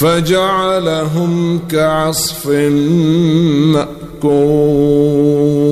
فجعلهم كعصف مأكول.